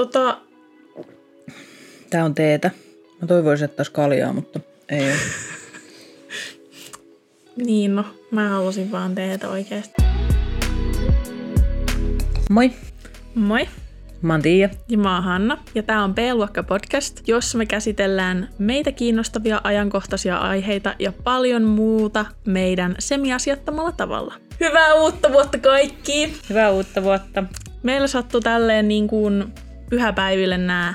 Tota, Tää on teetä. Mä toivoisin, että olisi kaljaa, mutta ei ole. niin no, mä halusin vaan teetä oikeasti. Moi, Moi! mä oon Tiia. Ja mä oon Hanna, ja tää on B-luokka podcast, jossa me käsitellään meitä kiinnostavia ajankohtaisia aiheita ja paljon muuta meidän semiasiattomalla tavalla. Hyvää uutta vuotta kaikki! Hyvää uutta vuotta. Meillä sattui tälleen niin kuin pyhäpäiville nämä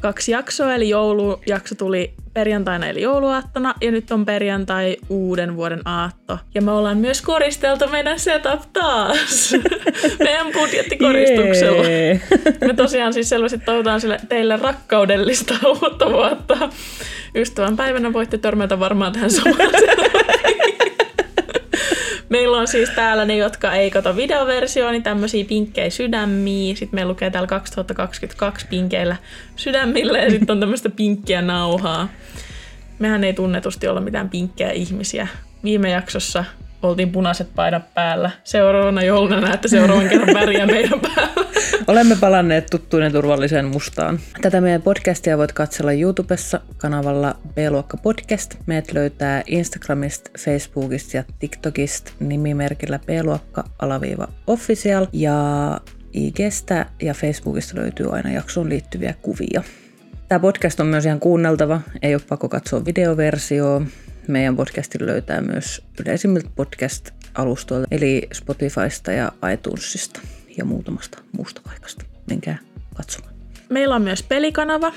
kaksi jaksoa, eli joulujakso tuli perjantaina eli jouluaattona, ja nyt on perjantai uuden vuoden aatto. Ja me ollaan myös koristeltu meidän setup taas, meidän budjettikoristuksella. Jee. Me tosiaan siis selvästi toivotaan sille teille rakkaudellista uutta vuotta. Ystävän päivänä voitte törmätä varmaan tähän samaan Meillä on siis täällä ne, jotka ei kato videoversioa, niin tämmöisiä pinkkejä sydämiä. Sitten meillä lukee täällä 2022 pinkeillä sydämillä ja sitten on tämmöistä pinkkiä nauhaa. Mehän ei tunnetusti olla mitään pinkkejä ihmisiä. Viime jaksossa oltiin punaiset paidat päällä. Seuraavana jouluna näette seuraavan kerran väriä meidän päällä. Olemme palanneet tuttuun ja turvalliseen mustaan. Tätä meidän podcastia voit katsella YouTubessa kanavalla B-luokka podcast. Meidät löytää Instagramista, Facebookista ja TikTokista nimimerkillä B-luokka alaviiva official. Ja IGstä ja Facebookista löytyy aina jaksoon liittyviä kuvia. Tämä podcast on myös ihan kuunneltava, ei ole pakko katsoa videoversio. Meidän podcastin löytää myös yleisimmiltä podcast-alustoilta, eli Spotifysta ja iTunesista ja muutamasta muusta paikasta. Menkää katsomaan. Meillä on myös pelikanava,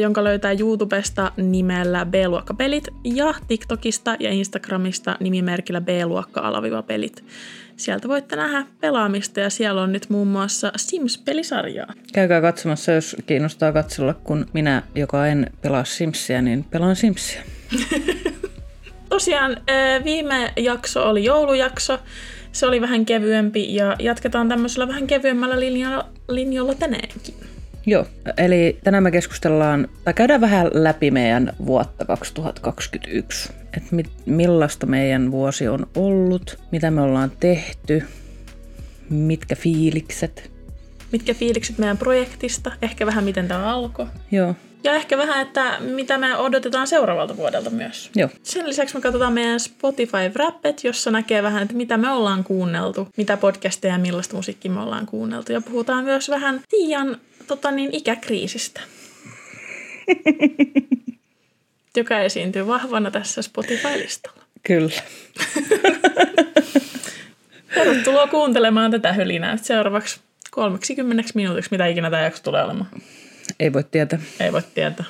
jonka löytää YouTubesta nimellä B-luokkapelit ja TikTokista ja Instagramista nimimerkillä B-luokka-pelit. Sieltä voitte nähdä pelaamista ja siellä on nyt muun muassa Sims-pelisarjaa. Käykää katsomassa, jos kiinnostaa katsella, kun minä, joka en pelaa Simsia, niin pelaan Simsia. Tosiaan viime jakso oli joulujakso. Se oli vähän kevyempi ja jatketaan tämmöisellä vähän kevyemmällä linjalla, linjalla tänäänkin. Joo, eli tänään me keskustellaan, tai käydään vähän läpi meidän vuotta 2021. Että mit, millaista meidän vuosi on ollut, mitä me ollaan tehty, mitkä fiilikset. Mitkä fiilikset meidän projektista, ehkä vähän miten tämä alkoi. Joo, Ja ehkä vähän, että mitä me odotetaan seuraavalta vuodelta myös. joo. Sen lisäksi me katsotaan meidän Spotify Wrappet, jossa näkee vähän, että mitä me ollaan kuunneltu, mitä podcasteja ja millaista musiikkia me ollaan kuunneltu. Ja puhutaan myös vähän Tiian tota niin, ikäkriisistä, joka esiintyy vahvana tässä Spotify-listalla. Kyllä. Tervetuloa kuuntelemaan tätä hölinää seuraavaksi 30 minuutiksi, mitä ikinä tämä jakso tulee olemaan. Ei voi tietää. Ei voi tietää.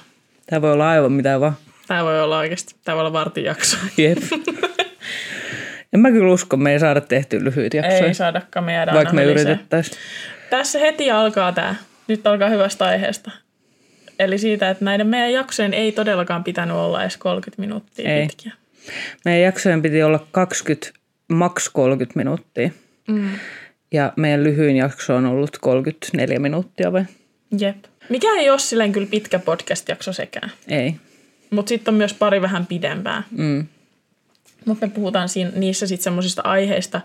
Tämä voi olla aivan mitä vaan. Tämä voi olla oikeasti, tämä voi olla vartin jakso. Jep. en mä kyllä usko, me ei saada tehtyä lyhyitä jaksoja, Ei saadakaan, me jäädään vaikka me yritettäisiin. Tässä heti alkaa tämä. Nyt alkaa hyvästä aiheesta. Eli siitä, että näiden meidän jaksojen ei todellakaan pitänyt olla edes 30 minuuttia Ei. pitkiä. Meidän jaksojen piti olla 20, maks 30 minuuttia. Mm. Ja meidän lyhyin jakso on ollut 34 minuuttia vai? Jep. Mikä ei ole silleen kyllä pitkä podcast-jakso sekään. Ei. Mutta sitten on myös pari vähän pidempää. Mm. Mutta me puhutaan siinä, niissä sitten semmoisista aiheista,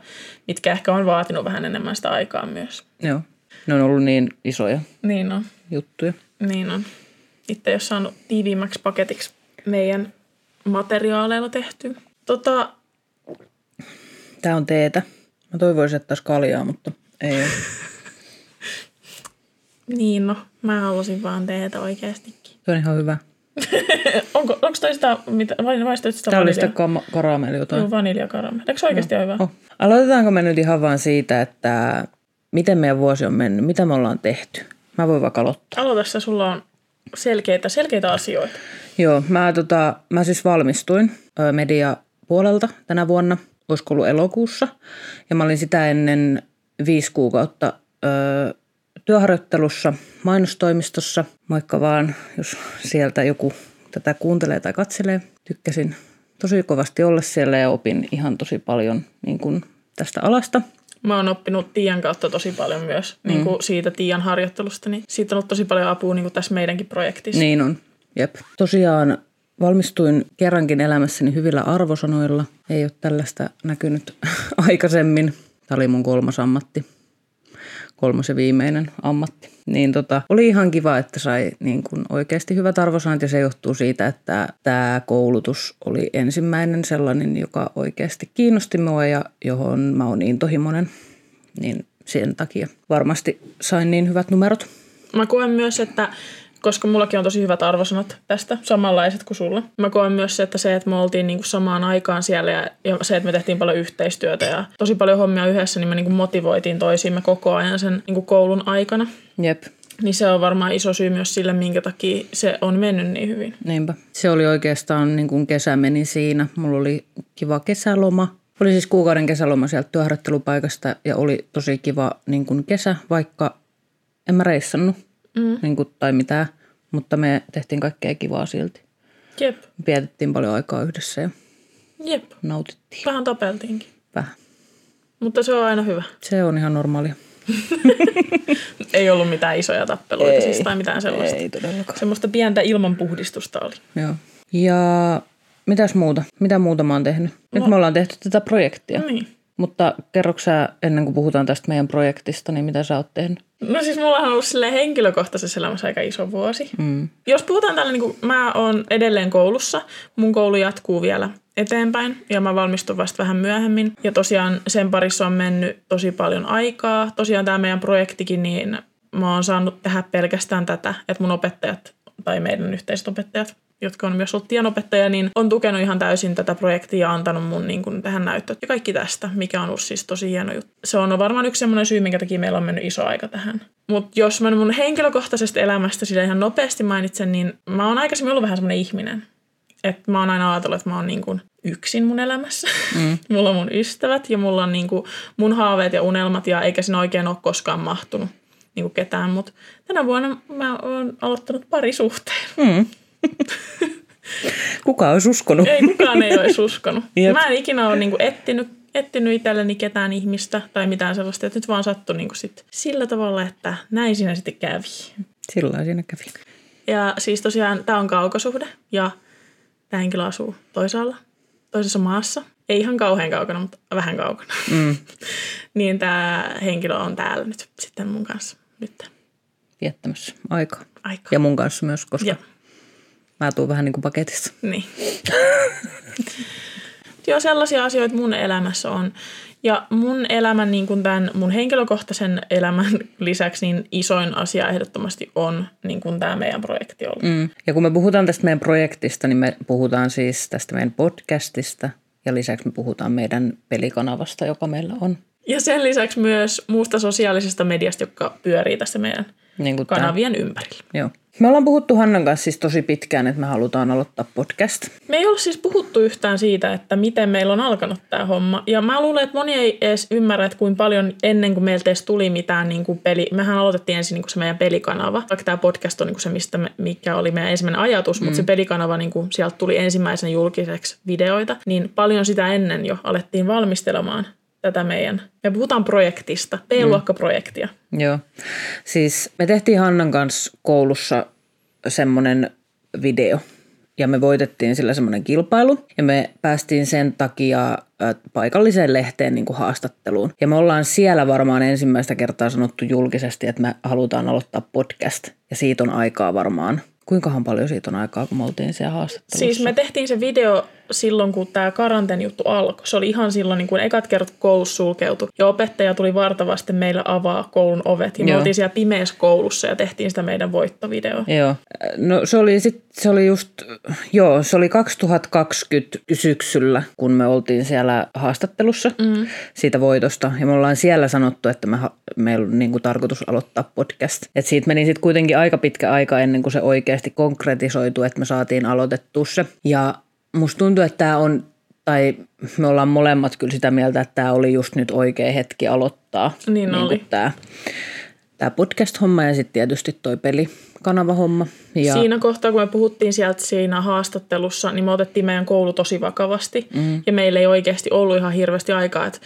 mitkä ehkä on vaatinut vähän enemmän sitä aikaa myös. Joo. Ne on ollut niin isoja Niin on. juttuja. Niin on. Itse jos saanut tiiviimmäksi paketiksi meidän materiaaleilla tehty. Tota, Tää on teetä. Mä toivoisin, että olisi kaljaa, mutta ei ole. niin no, mä halusin vaan teetä oikeastikin. Se on ihan hyvä. Onko, onko toi sitä, mitä, vai maistuit sitä Tää oli sitä vaniljaa? kam- karameli jotain. Joo, vaniljakarameli. Eikö se oikeasti ole hyvä? Oh. Aloitetaanko me nyt ihan vaan siitä, että miten meidän vuosi on mennyt, mitä me ollaan tehty? Mä voin vaikka aloittaa. Aloita sä, sulla on selkeitä, selkeitä asioita. Joo, mä, tota, mä siis valmistuin ö, mediapuolelta tänä vuonna, olisiko ollut elokuussa. Ja mä olin sitä ennen viisi kuukautta työharjoittelussa mainostoimistossa. Moikka vaan, jos sieltä joku tätä kuuntelee tai katselee. Tykkäsin tosi kovasti olla siellä ja opin ihan tosi paljon niin kuin tästä alasta. Mä oon oppinut Tiian kautta tosi paljon myös mm. niin kuin siitä Tiian harjoittelusta, niin siitä on ollut tosi paljon apua niin kuin tässä meidänkin projektissa. Niin on, jep. Tosiaan valmistuin kerrankin elämässäni hyvillä arvosanoilla. Ei ole tällaista näkynyt aikaisemmin. Tämä oli mun kolmas ammatti. Kolmas ja viimeinen ammatti. Niin tota, oli ihan kiva, että sai niin kuin oikeasti hyvät arvosanat ja se johtuu siitä, että tämä koulutus oli ensimmäinen sellainen, joka oikeasti kiinnosti mua ja johon mä oon intohimoinen. Niin sen takia varmasti sain niin hyvät numerot. Mä koen myös, että koska mullakin on tosi hyvät arvosanat tästä, samanlaiset kuin sulla. Mä koen myös se, että se, että me oltiin niinku samaan aikaan siellä ja, ja se, että me tehtiin paljon yhteistyötä ja tosi paljon hommia yhdessä, niin me niinku motivoitiin toisiimme koko ajan sen niinku koulun aikana. Jep. Niin se on varmaan iso syy myös sille, minkä takia se on mennyt niin hyvin. Niinpä. Se oli oikeastaan, niin kuin kesä meni siinä. Mulla oli kiva kesäloma. Oli siis kuukauden kesäloma sieltä työharjoittelupaikasta ja oli tosi kiva niin kuin kesä, vaikka en mä reissannut mm. niin kuin, tai mitään. Mutta me tehtiin kaikkea kivaa silti. Jep. Vietettiin paljon aikaa yhdessä ja Jep. nautittiin. Vähän tapeltiinkin. Vähän. Mutta se on aina hyvä. Se on ihan normaalia. Ei ollut mitään isoja tappeluita ei, siis, tai mitään sellaista. Ei todellakaan. Semmoista pientä ilmanpuhdistusta oli. Joo. Ja mitäs muuta? Mitä muuta mä oon tehnyt? Nyt No. me ollaan tehty tätä projektia. Niin. Mutta kerroksä ennen kuin puhutaan tästä meidän projektista, niin mitä sä oot tehnyt? No siis mulla on ollut silleen henkilökohtaisessa elämässä aika iso vuosi. Mm. Jos puhutaan tällä, niin kuin mä oon edelleen koulussa, mun koulu jatkuu vielä eteenpäin ja mä valmistun vasta vähän myöhemmin. Ja tosiaan sen parissa on mennyt tosi paljon aikaa. Tosiaan tämä meidän projektikin, niin mä oon saanut tehdä pelkästään tätä, että mun opettajat tai meidän yhteiset opettajat, jotka on myös ollut tienopettajia, niin on tukenut ihan täysin tätä projektia ja antanut mun niin kuin, tähän näyttöt ja kaikki tästä, mikä on ollut siis tosi hieno juttu. Se on varmaan yksi semmoinen syy, minkä takia meillä on mennyt iso aika tähän. Mutta jos mä mun henkilökohtaisesta elämästä sillä ihan nopeasti mainitsen, niin mä oon aikaisemmin ollut vähän semmoinen ihminen. Että mä oon aina ajatellut, että mä oon niin kuin yksin mun elämässä. Mm. mulla on mun ystävät ja mulla on niin kuin mun haaveet ja unelmat ja eikä siinä oikein ole koskaan mahtunut niin kuin ketään. Mutta tänä vuonna mä oon aloittanut parisuhteen. Mm. Kuka olisi uskonut? Ei kukaan ei olisi uskonut. Jep. Mä en ikinä ole niinku etsinyt, etsinyt itselleni ketään ihmistä tai mitään sellaista, että nyt vaan sattui niinku sit sillä tavalla, että näin siinä sitten kävi. Sillä siinä kävi. Ja siis tosiaan tämä on kaukosuhde ja tämä henkilö asuu toisaalla, toisessa maassa. Ei ihan kauhean kaukana, mutta vähän kaukana. Mm. niin tämä henkilö on täällä nyt sitten mun kanssa nyt Viettämässä aikaa. aikaa. Ja mun kanssa myös, koska Ja, mä tuun vähän niin kuin paketissa. niin. Joo, sellaisia asioita mun elämässä on. Ja mun elämän, niin kuin tämän mun henkilökohtaisen elämän lisäksi, niin isoin asia ehdottomasti on niin kuin tämä meidän projekti ollut. Mm. Ja kun me puhutaan tästä meidän projektista, niin me puhutaan siis tästä meidän podcastista. Ja lisäksi me puhutaan meidän pelikanavasta, joka meillä on. Ja sen lisäksi myös muusta sosiaalisesta mediasta, joka pyörii tässä meidän Niin kuin kanavien ympärillä. Joo. Me ollaan puhuttu Hannan kanssa siis tosi pitkään, että me halutaan aloittaa podcast. Me ei ole siis puhuttu yhtään siitä, että miten meillä on alkanut tämä homma. Ja mä luulen, että moni ei edes ymmärrä, että kuinka paljon ennen kuin meiltä edes tuli mitään niin kuin peli. Mehän aloitettiin ensin niin kuin se meidän pelikanava. Vaikka tämä podcast on niin kuin se, mistä me, mikä oli meidän ensimmäinen ajatus, mm. mutta se pelikanava, niin kuin sieltä tuli ensimmäisen julkiseksi videoita, niin paljon sitä ennen jo alettiin valmistelemaan tätä meidän. Me puhutaan projektista, B-luokkaprojektia. Joo. Siis me tehtiin Hannan kanssa koulussa semmoinen video. Ja me voitettiin sillä semmoinen kilpailu. Ja me päästiin sen takia paikalliseen lehteen niin kuin haastatteluun. Ja me ollaan siellä varmaan ensimmäistä kertaa sanottu julkisesti, että me halutaan aloittaa podcast. Ja siitä on aikaa varmaan. Kuinkahan paljon siitä on aikaa, kun me oltiin siellä haastattelussa? Siis me tehtiin se video silloin, kun tämä karanteen juttu alkoi. Se oli ihan silloin, niin kun ekat kerrat kun koulussa sulkeutui. Ja opettaja tuli vartavasti meillä avaa koulun ovet. Ja me Joo. oltiin siellä pimeässä koulussa ja tehtiin sitä meidän voittovideoa. Joo. No se oli, sit, se oli just, joo, se oli 2020 syksyllä, kun me oltiin siellä haastattelussa mm. siitä voitosta. Ja me ollaan siellä sanottu, että me, meillä on niinku tarkoitus aloittaa podcast. Et siitä meni sitten kuitenkin aika pitkä aika ennen kuin se oikeasti konkretisoitu, että me saatiin aloitettua se. Ja musta tuntuu, että tämä on, tai me ollaan molemmat kyllä sitä mieltä, että tämä oli just nyt oikea hetki aloittaa. Niin oli. Tämä, tämä podcast-homma ja sitten tietysti toi pelikanava. Kanavahomma. Ja... Siinä kohtaa, kun me puhuttiin sieltä siinä haastattelussa, niin me otettiin meidän koulu tosi vakavasti. Mm. Ja meillä ei oikeasti ollut ihan hirveästi aikaa. Että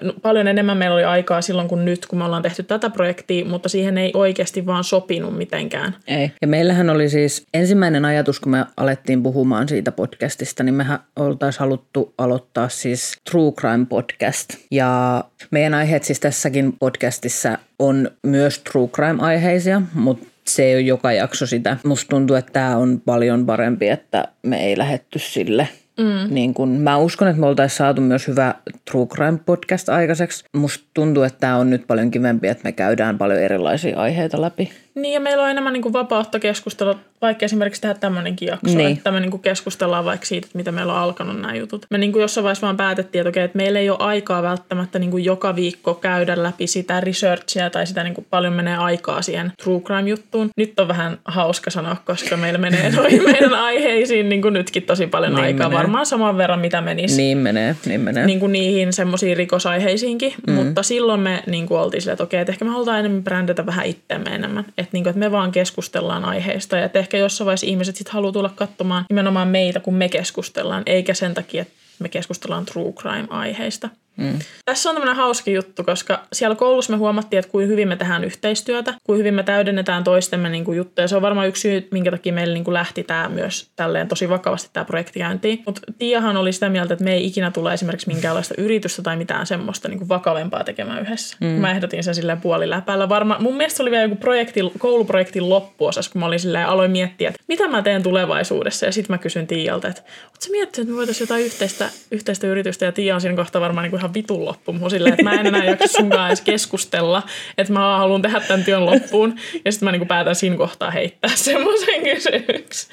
no, paljon enemmän meillä oli aikaa silloin kuin nyt, kun me ollaan tehty tätä projektia, mutta siihen ei oikeasti vaan sopinut mitenkään. Ei. Ja meillähän oli siis ensimmäinen ajatus, kun me alettiin puhumaan siitä podcastista, niin mehän oltaisiin haluttu aloittaa siis True Crime Podcast. Ja meidän aiheet siis tässäkin podcastissa on myös True Crime-aiheisia, mutta se ei ole joka jakso sitä. Musta tuntuu, että tämä on paljon parempi, että me ei lähetty sille. Mm. Niin kun, mä uskon, että me oltaisiin saatu myös hyvä True Crime podcast aikaiseksi. Musta tuntuu, että tämä on nyt paljon kivempi, että me käydään paljon erilaisia aiheita läpi. Niin ja meillä on enemmän niin kuin vapautta keskustella, vaikka esimerkiksi tehdä tämmöinenkin jakso, niin. että me niin kuin keskustellaan vaikka siitä, että mitä meillä on alkanut nämä jutut. Me niin kuin jossain vaiheessa vaan päätettiin, että, okei, että meillä ei ole aikaa välttämättä niin kuin joka viikko käydä läpi sitä researchia tai sitä niin kuin paljon menee aikaa siihen true crime-juttuun. Nyt on vähän hauska sanoa, koska meillä menee noihin meidän aiheisiin niin kuin nytkin tosi paljon niin aikaa. Menee. Varmaan saman verran, mitä menisi. Niin menee, niin menee. Niin kuin niihin semmoisiin rikosaiheisiinkin, mm. mutta silloin me niin kuin oltiin silleen, että okei, että ehkä me halutaan enemmän brändätä vähän itseämme enemmän että, niin kuin, että me vaan keskustellaan aiheesta ja että ehkä jossain vaiheessa ihmiset sitten haluaa tulla katsomaan nimenomaan meitä, kun me keskustellaan, eikä sen takia, että me keskustellaan true crime-aiheista. Mm. Tässä on tämmöinen hauska juttu, koska siellä koulussa me huomattiin, että kuin hyvin me tehdään yhteistyötä, kuin hyvin me täydennetään toistemme niin kuin juttuja. Se on varmaan yksi syy, minkä takia meillä niin kuin lähti tämä myös tälleen tosi vakavasti tämä projekti käyntiin. Mutta Tiahan oli sitä mieltä, että me ei ikinä tule esimerkiksi minkäänlaista yritystä tai mitään semmoista niin kuin vakavempaa tekemään yhdessä. Mm. Mä ehdotin sen silleen puoliläpällä. Varma, mun mielestä se oli vielä joku projekti, kouluprojektin loppuosassa, kun mä olin silleen, aloin miettiä, että mitä mä teen tulevaisuudessa. Ja sitten mä kysyn Tiialta, että ootko miettinyt, että me voitaisiin jotain yhteistä, yhteistä yritystä. Ja Tiia on siinä kohtaa varmaan niin kuin ihan vitun loppu. Mä silleen, että mä en enää jaksa sunkaan edes keskustella, että mä haluan tehdä tämän työn loppuun. Ja sitten mä niin päätän siinä kohtaa heittää semmoisen kysymyksen.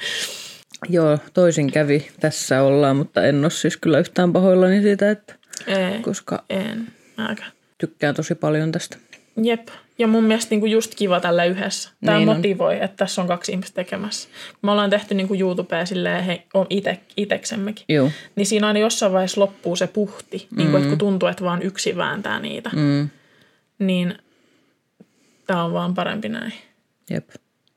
Joo, toisin kävi. Tässä ollaan, mutta en ole siis kyllä yhtään pahoillani siitä, että ei, koska en. Aika. tykkään tosi paljon tästä. Jep. Ja mun mielestä niinku just kiva tällä yhdessä. Tämä niin motivoi, on. että tässä on kaksi ihmistä tekemässä. Me ollaan tehty niinku YouTubea silleen he, ite, iteksemmekin. Joo. Niin siinä aina jossain vaiheessa loppuu se puhti. Mm. Niinku, että kun tuntuu, että vaan yksi vääntää niitä. Mm. Niin tämä on vaan parempi näin. Jep.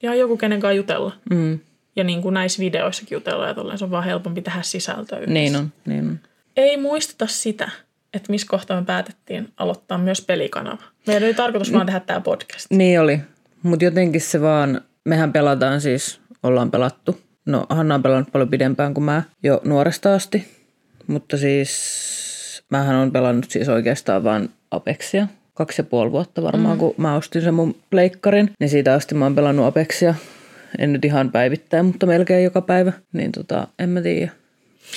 Ja joku kenen kanssa jutella. Mm. Ja niin kuin näissä videoissakin jutella, että se on vaan helpompi tehdä sisältöä yhdessä. Niin on, niin on. Ei muisteta sitä, että missä kohtaa me päätettiin aloittaa myös pelikanava. Meidän oli tarkoitus vaan tehdä tämä podcast. Niin oli, mutta jotenkin se vaan, mehän pelataan siis, ollaan pelattu. No Hanna on pelannut paljon pidempään kuin mä jo nuoresta asti, mutta siis mähän on pelannut siis oikeastaan vain Apexia. Kaksi ja puoli vuotta varmaan, mm. kun mä ostin sen mun pleikkarin. Niin siitä asti mä oon pelannut Apexia. En nyt ihan päivittäin, mutta melkein joka päivä. Niin tota, en mä tiedä.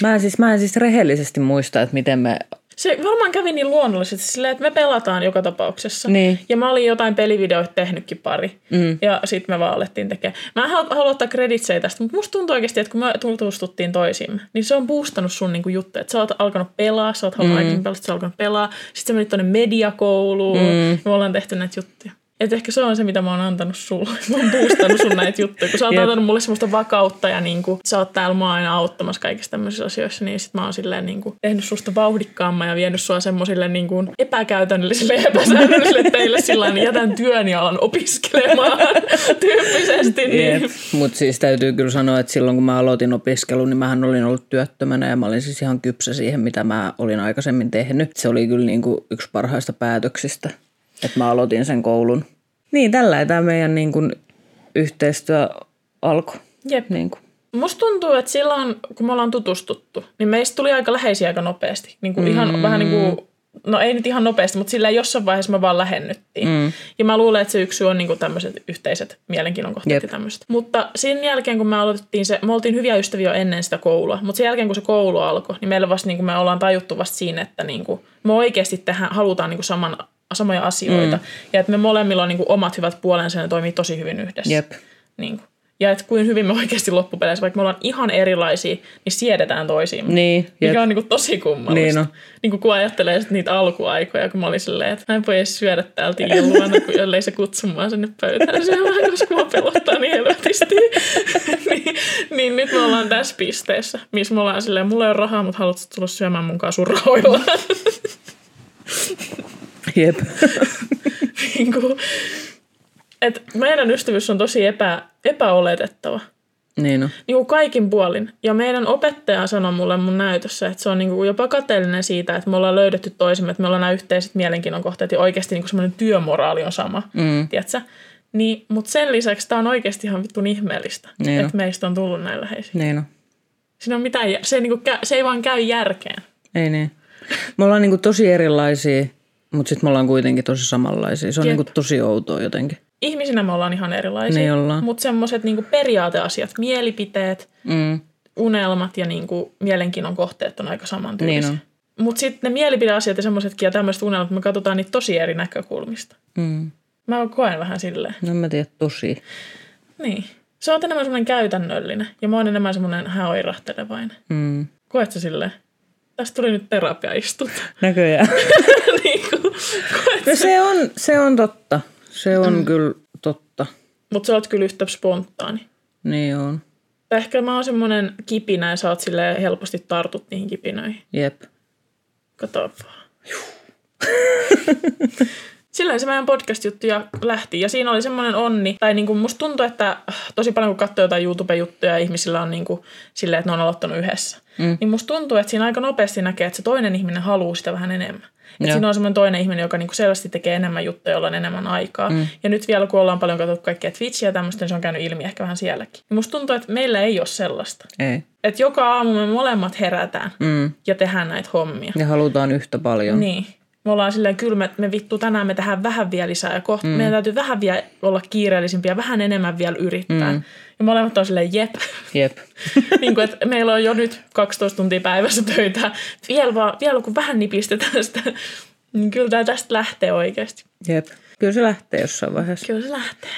Mä en, siis, mä en siis rehellisesti muista, että miten me se varmaan kävi niin luonnollisesti silleen, että me pelataan joka tapauksessa. Niin. Ja mä olin jotain pelivideoita tehnytkin pari. Mm. Ja sitten me vaan alettiin tekemään. Mä en halua ottaa kreditsejä tästä, mutta musta tuntuu oikeasti, että kun me tutustuttiin toisiimme, niin se on boostannut sun niinku juttuja. Että sä oot alkanut pelaa, sä oot halunnut mm. pelata, sä oot alkanut pelaa. Sitten sä menit tuonne mediakouluun. Mm. Me ollaan tehty näitä juttuja. Et ehkä se on se, mitä mä oon antanut sulle. Mä oon boostannut sun näitä juttuja. Kun sä oot yep. antanut mulle semmoista vakautta ja niin kuin, sä oot täällä mua aina auttamassa kaikissa tämmöisissä asioissa, niin sit mä oon silleen niin kuin, tehnyt susta vauhdikkaamman ja vienyt sua semmoisille niin kuin, epäkäytännöllisille ja epäsäännöllisille teille sillä niin jätän työn ja alan opiskelemaan tyyppisesti. Niin. Yep. Mutta siis täytyy kyllä sanoa, että silloin kun mä aloitin opiskelun, niin mähän olin ollut työttömänä ja mä olin siis ihan kypsä siihen, mitä mä olin aikaisemmin tehnyt. Se oli kyllä niin kuin yksi parhaista päätöksistä että mä aloitin sen koulun. Niin, tällä tämä meidän niin kuin, yhteistyö alkoi. Jep. Niin kuin. Musta tuntuu, että silloin, kun me ollaan tutustuttu, niin meistä tuli aika läheisiä aika nopeasti. Niin kuin mm. ihan vähän niin kuin, no ei nyt ihan nopeasti, mutta sillä jossain vaiheessa me vaan lähennyttiin. Mm. Ja mä luulen, että se yksi on niin kuin tämmöiset yhteiset mielenkiinnon kohteet ja tämmöiset. Mutta sen jälkeen, kun me aloitettiin se, me oltiin hyviä ystäviä jo ennen sitä koulua, mutta sen jälkeen, kun se koulu alkoi, niin meillä vasta niin kuin me ollaan tajuttu vasta siinä, että niin kuin me oikeasti tehdään, halutaan niin kuin saman samoja asioita. Mm. Ja että me molemmilla on niin kuin omat hyvät puolensa ja ne toimii tosi hyvin yhdessä. Jep. Niin kuin. Ja että kuin hyvin me oikeasti loppupeleissä, vaikka me ollaan ihan erilaisia, niin siedetään toisiimme. Niin, jep. Mikä on niin kuin tosi kummallista. Niin, no. niin kuin kun ajattelee niitä alkuaikoja, kun mä olin silleen, että mä en voi edes syödä täältä luona, kun jollei se kutsumaan sinne pöytään syömään, koska mä pelottaa niin helvetisti. niin, niin, nyt me ollaan tässä pisteessä, missä me ollaan silleen, mulla ei ole rahaa, mutta haluatko tulla syömään mun kanssa sun rahoilla? Jep. niin kuin, Et meidän ystävyys on tosi epä, epäoletettava. Niin on. Niin kuin kaikin puolin. Ja meidän opettaja sanoi mulle mun näytössä, että se on niin kuin jopa kateellinen siitä, että me ollaan löydetty toisemme, että meillä on nämä yhteiset mielenkiinnon kohteet ja oikeasti niin kuin semmoinen työmoraali on sama. Mm. Tiedätkö? Niin, mutta sen lisäksi tämä on oikeasti ihan vittun ihmeellistä, Niin on. että meistä on tullut näin läheisiä. Niin on. Siinä on mitään, se, ei kä- se ei vaan käy järkeen. Ei niin. Me ollaan niinku tosi erilaisia, mutta sitten me ollaan kuitenkin tosi samanlaisia. Se on Jep. niinku tosi outoa jotenkin. Ihmisinä me ollaan ihan erilaisia. Niin ollaan. Mutta semmoiset niinku periaateasiat, mielipiteet, Mm. unelmat ja niinku mielenkiinnon kohteet on aika samantyylisiä. Niin Mutta sitten ne mielipideasiat ja semmoisetkin ja tämmöiset unelmat, me katsotaan niitä tosi eri näkökulmista. Mm. Mä koen vähän silleen. No mä tiedän, tosi. Niin. Se on enemmän semmoinen käytännöllinen ja mä oon enemmän semmoinen häoirahtelevainen. Mm. Koet sä silleen? Tästä tuli nyt terapiaistut. Näköjään. niin No se on, se on totta. Se on mm. kyllä totta. Mutta sä oot kyllä yhtä spontaani. Niin on. Ehkä mä oon semmoinen kipinä ja sä oot silleen helposti tartut niihin kipinöihin. Jep. Kato vaan. Silleen se meidän podcast-juttu ja lähti. Ja siinä oli semmoinen onni. Tai niin kuin musta tuntuu, että äh, tosi paljon kun katsoo jotain YouTube-juttuja ja ihmisillä on niin kuin silleen, että ne on aloittanut yhdessä. Mm. Niin musta tuntuu, että siinä aika nopeasti näkee, että se toinen ihminen haluaa sitä vähän enemmän. Joo. siinä on semmoinen toinen ihminen, joka niinku selvästi tekee enemmän juttuja, jolla on enemmän aikaa. Mm. Ja nyt vielä kun ollaan paljon katsottu kaikkea Twitchiä ja tämmöistä, niin se on käynyt ilmi ehkä vähän sielläkin. Ja musta tuntuu, että meillä ei ole sellaista. Ei. Että joka aamu me molemmat herätään Mm. ja tehdään näitä hommia. Ja halutaan yhtä paljon. Niin. Me ollaan silleen kylmä, että me vittu tänään me tehdään vähän vielä lisää ja kohta mm. meidän täytyy vähän vielä olla kiireellisimpiä, vähän enemmän vielä yrittää. Mm. Ja molemmat on silleen jep. Jep. niin kuin, että meillä on jo nyt 12 tuntia päivässä töitä. Vielä, vaan, vielä kun vähän nipistetään sitä, niin kyllä tämä tästä lähtee oikeasti. Jep. Kyllä se lähtee jossain vaiheessa. Kyllä se lähtee.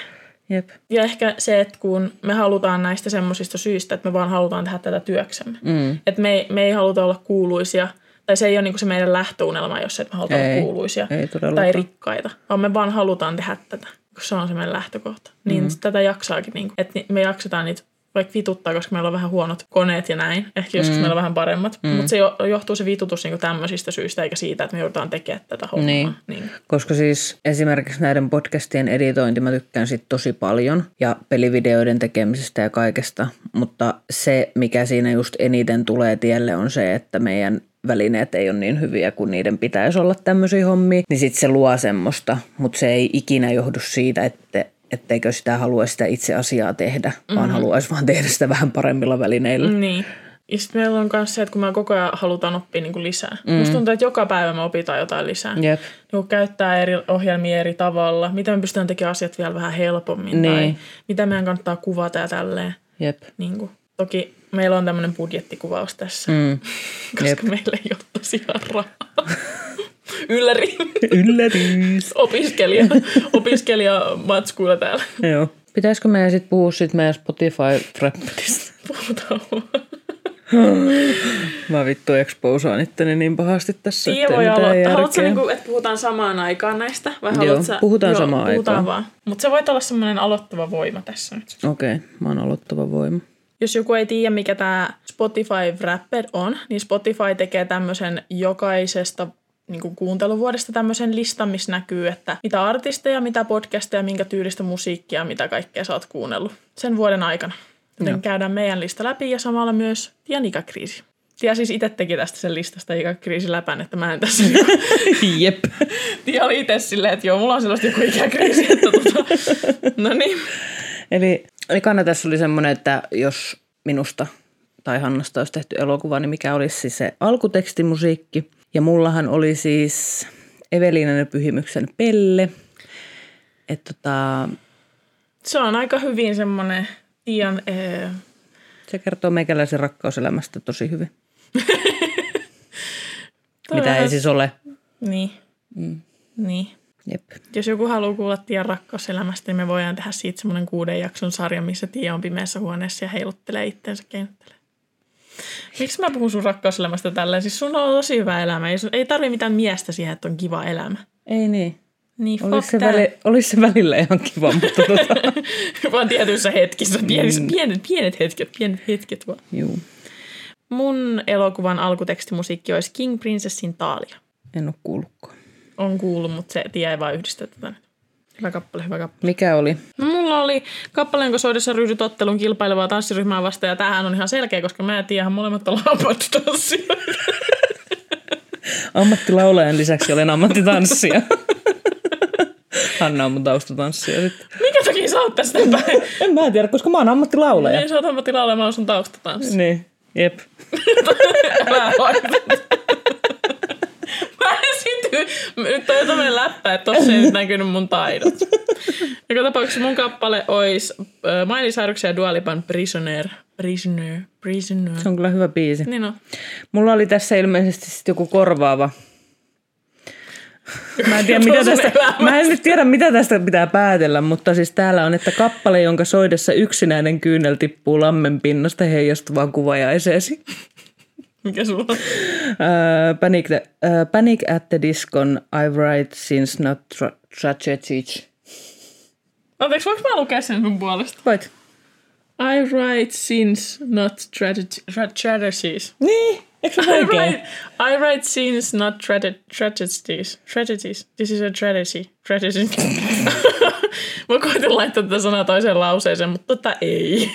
Jep. Ja ehkä se, että kun me halutaan näistä semmoisista syistä, että me vaan halutaan tehdä tätä työksemme. Mm. Että me, me ei haluta olla kuuluisia, tai se ei ole niinku se meidän lähtöunelma, jos se, että me halutaan Ei, olla kuuluisia ei tai rikkaita, vaan me vaan halutaan tehdä tätä, kun se on se meidän lähtökohta. Niin mm. tätä jaksaakin, niinku, että ni- me jaksetaan niitä vaikka vituttaa, koska meillä on vähän huonot koneet ja näin. Ehkä joskus mm. meillä on vähän paremmat. Mm. Mutta se jo, johtuu se vitutus niinku tämmöisistä syistä, eikä siitä, että me joudutaan tekemään tätä hommaa. Niin. niin. Koska siis esimerkiksi näiden podcastien editointi mä tykkään sit tosi paljon ja pelivideoiden tekemisestä ja kaikesta, mutta se mikä siinä just eniten tulee tielle on se, että meidän välineet ei ole niin hyviä kuin niiden pitäisi olla tämmöisiä hommia, niin sitten se luo semmoista, mutta se ei ikinä johdu siitä, että etteikö sitä haluaisi sitä itse asiaa tehdä, mm-hmm. vaan haluaisi vaan tehdä sitä vähän paremmilla välineillä. Niin. Ja sitten meillä on myös se, että kun me koko ajan halutaan oppia niin kuin lisää. Mm. Musta tuntuu, että joka päivä me opitaan jotain lisää. Jep. Niin käyttää eri ohjelmia eri tavalla. Miten me pystytään tekemään asiat vielä vähän helpommin. Tai Niin. mitä meidän kannattaa kuvata ja tälleen. Jep. Niin kuin. Toki meillä on tämmöinen budjettikuvaus tässä, Mm. koska Jep. meillä ei ole tosiaan rahaa. Ylläri. Yllätys. Opiskelija. Opiskelija matskuilla täällä. Joo. Pitäisikö meidän sitten puhua siitä meidän Spotify-räppäristä? Puhutaan. Mä vittu exposaan itteni niin pahasti tässä, Tiia voi aloittaa. Haluatko, niinku, että puhutaan samaan aikaan näistä? Vai Joo, haluatko sä- puhutaan samaan puhutaan aikaan. vaan. Mutta se voit olla semmoinen aloittava voima tässä nyt. Okei, okay, mä oon aloittava voima. Jos joku ei tiedä, mikä tämä Spotify Wrapped on, niin Spotify tekee tämmöisen jokaisesta niin kuin kuunteluvuodesta tämmöisen listan, missä näkyy, että mitä artisteja, mitä podcasteja, minkä tyylistä musiikkia, mitä kaikkea sä oot kuunnellut sen vuoden aikana. Joten Joo. käydään meidän lista läpi ja samalla myös Tian ikäkriisi. Tia siis itse teki tästä sen listasta ikäkriisi läpän, että mä en tässä niinku Jep. Tia oli itse silleen, että joo, mulla on sellaista joku ikäkriisi, että tota, no niin. Eli ekana tässä oli semmoinen, että jos minusta tai Hannasta olisi tehty elokuva, niin mikä olisi siis se alkutekstimusiikki. Ja mullahan oli siis Eveliinan ja Pyhimyksen Pelle. Että tota, Se on aika hyvin semmoinen Tian, ee, se kertoo meikäläisen rakkauselämästä tosi hyvin. Mitä ei siis ole. niin, mm. niin. Jep. Jos joku haluaa kuulla Tian rakkauselämästä, niin me voidaan tehdä siitä semmoinen kuuden jakson sarja, missä Tia on pimeässä huoneessa ja heiluttelee itteensä keinottelee. Miksi mä puhun sun rakkauselämästä tälleen? Siis sun on tosi hyvä elämä. Ei, sun- ei tarvi mitään miestä siihen, että on kiva elämä. Ei niin. Niin, Olisi se, väli, olisi se välillä ihan kiva, mutta tota, vaan tietyissä hetkissä. Pienissä, pienet, pienet hetket, pienet hetket vaan. juu, Mun elokuvan alkutekstimusiikki olisi King Princessin Taalia. en ole kuullutkaan. On kuullut, mutta se ei vaan nyt. Hyvä kappale, hyvä kappale. Mikä oli? No, mulla oli kappale, jonka soidessa ryhdyt ottelun kilpailevaa tanssiryhmää vastaan, ja tämähän on ihan selkeä, koska mä en tiedä, molemmat on ammattitanssijoita. Ammattilaulajan lisäksi olen ammattitanssija. Hanna on mun taustatanssija sitten. Mikä takia sä oot tästä päin? En mä tiedä, koska mä oon ammattilaulaja. Niin, sä oot ammattilaulaja, mä oon sun taustatanssi. Niin, jep. Älä esityn. Nyt on jo tämmönen läppä, että tossa ei nyt näkynyt mun taidot. Joka tapauksessa mun kappale olisi uh, Miley Cyrus ja Dua Lipan Prisoner. Prisoner. Prisoner. Se on kyllä hyvä biisi. Niin on. Mulla oli tässä ilmeisesti sit joku korvaava. Mä en, tiedä, mitä tästä, mä en nyt tiedä, mitä tästä pitää päätellä, mutta siis täällä on, että kappale, jonka soidessa yksinäinen kyynel tippuu lammen pinnasta heijastuvaa kuvajaiseesi. Mikä sulla on? Uh, panic, the, uh, panic at the Discon, I write since not tra- tragedy. Anteeksi, voinko mä lukea sen sun puolesta? Voit. I write sins, not tragedy, tra- tragedies. Niin, eikö se I oikein? write, I write sins, not trage- tragedies. Tragedies. This is a tragedy. Tragedy. Mä koitin laittaa tätä sanaa toiseen lauseeseen, mutta tota ei.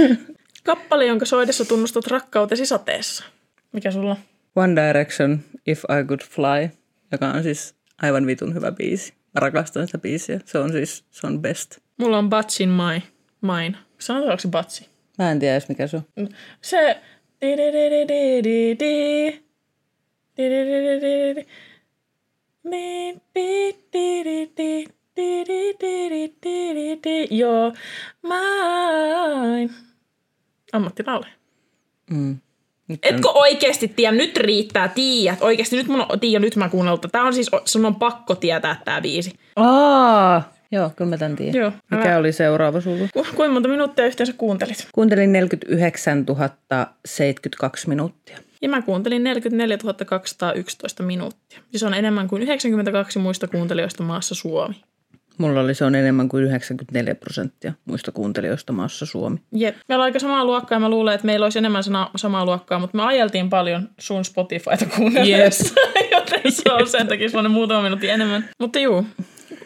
Kappale, jonka soidessa tunnustat rakkautesi sateessa. Mikä sulla? One Direction, If I Could Fly, joka on siis aivan vitun hyvä biisi. Mä rakastan sitä biisiä. Se on siis, se on best. Mulla on Butch in my, mine. Sanotaanko se Butchi? Mä en tiedä edes mikä se on. Se... Joo, mine. Ammattilaulaja. Mm. Etkö oikeasti tiedä? Nyt riittää, tiedät. Oikeasti nyt mun on, tiedä, nyt mä kuunnellut. Tää on siis, sun on pakko tietää tää biisi. Aa, joo, kyllä mä tän tiedän. Joo, Mikä älä- oli seuraava sulla? Ku, kuinka monta minuuttia yhteensä kuuntelit? Kuuntelin 49 072 minuuttia. Ja mä kuuntelin 44 211 minuuttia. Se on enemmän kuin 92 muista kuuntelijoista maassa Suomi. Mulla oli se on enemmän kuin 94 prosenttia muista kuuntelijoista maassa Suomi. Jep. Meillä on aika samaa luokkaa ja mä luulen, että meillä olisi enemmän sana, samaa luokkaa, mutta me ajeltiin paljon sun Spotifyta kuunnellessa, joten se on sen takia sellainen muutama minuutti enemmän. Mutta juu,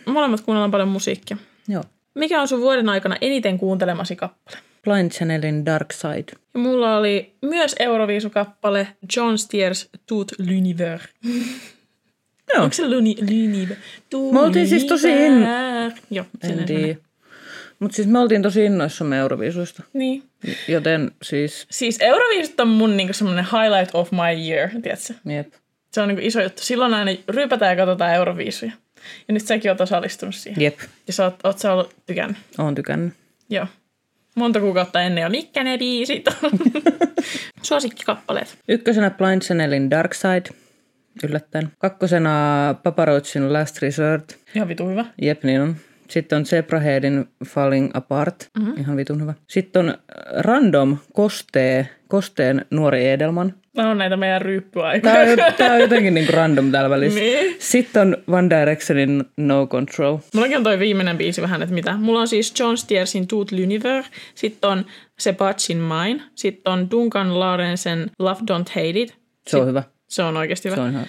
molemmat kuunnellaan paljon musiikkia. Joo. Mikä on sun vuoden aikana eniten kuuntelemasi kappale? Blind Channelin Dark Side. Ja mulla oli myös Euroviisukappale John Stiers Tout l'univers. Joo. Onko se luni, l'univers? Me oltiin siis tosi in-. Joo. Mutta siis me oltiin tosi innoissamme Euroviisuista. Niin. Joten siis, Siis Euroviisut on mun niinku semmoinen highlight of my year, tiedätkö? jep. Se on niinku iso juttu. Silloin aina ryypätään ja katsotaan Euroviisuja. Ja nyt säkin oot osallistunut siihen. Jep, Ja sä oot, oot sä ollut tykännyt. oon tykännyt. Joo. Monta kuukautta ennen jo. Mitkä ne biisit on? Suosikkikappaleet. Ykkösenä Blind Channelin Dark Side, yllättäen. Kakkosena Paparozzin Last Resort, Ihan vitu hyvä. jep niin on. Sitten on Zebraheadin Falling Apart, mm-hmm. ihan vitun hyvä. Sitten on Random Kostee, Kosteen Nuori Edelman. Nämä on näitä meidän ryyppyaikoja. Tää on, tää on jotenkin niinku random täällä välissä. Niin. Sitten on One Directionin No Control. Mullakin on toi viimeinen biisi vähän, että mitä. Mulla on siis John Stiersin Tout l'univers, sitten on Sebastian Mine, sitten on Duncan Laurensen Love Don't Hate It. Se on hyvä. Se on oikeasti hyvä. Se on ihan...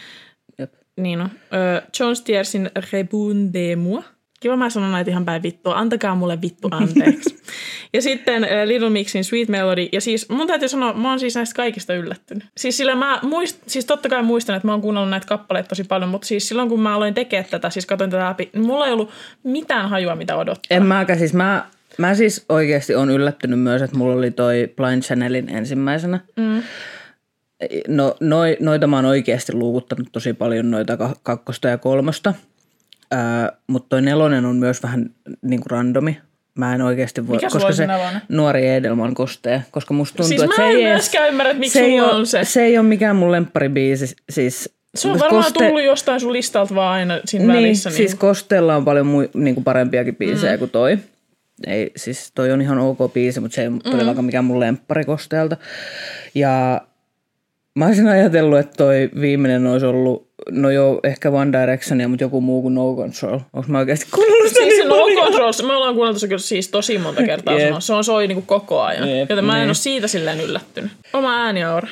Jep. Niin on. Ö, John Stiersin Rebun de moi. Kiva mä sanon näitä ihan päin vittua. Antakaa mulle vittu anteeksi. ja sitten ö, Little Mixin Sweet Melody. Ja siis mun täytyy sanoa, mä oon siis näistä kaikista yllättynyt. Siis sillä mä muist, siis totta kai muistan, että mä oon kuunnellut näitä kappaleita tosi paljon, mutta siis silloin kun mä aloin tekemään tätä, siis katsoin tätä läpi, niin mulla ei ollut mitään hajua, mitä odottaa. En mäkään siis, mä, mä siis oikeasti on yllättynyt myös, että mulla oli toi Blind Channelin ensimmäisenä. Mm. No, noi, noita mä oon oikeasti luukuttanut tosi paljon, noita ka- kakkosta ja kolmosta. Ää, mutta toi nelonen on myös vähän niin kuin randomi. Mä en oikeasti voi, Mikä koska se nelonen? nuori Edelman kostee, koska musta tuntuu, Siis että mä se ei myöskään ymmärrä, että miksi se ei ole- on se. Se ei ole mikään mun lempparibiisi. Siis, Se on varmaan koste- tullut jostain sun listalta vaan aina siinä niin, välissä. Niin. siis Kosteella on paljon mui, niin kuin parempiakin biisejä mm. kuin toi. Ei, siis toi on ihan ok biisi, mutta se ei ole todellakaan mikään mun lemppari Kosteelta. Ja mä olisin ajatellut, että toi viimeinen olisi ollut, no joo, ehkä One Directionia, mutta joku muu kuin No Control. Onko mä oikeasti kuunnellut sitä Siis niin no paljon? control, me ollaan kuunneltu se kyllä siis tosi monta kertaa sanoa. Se on soi niinku koko ajan. Jep, Joten mä en niin. ole siitä silleen yllättynyt. Oma ääniaura.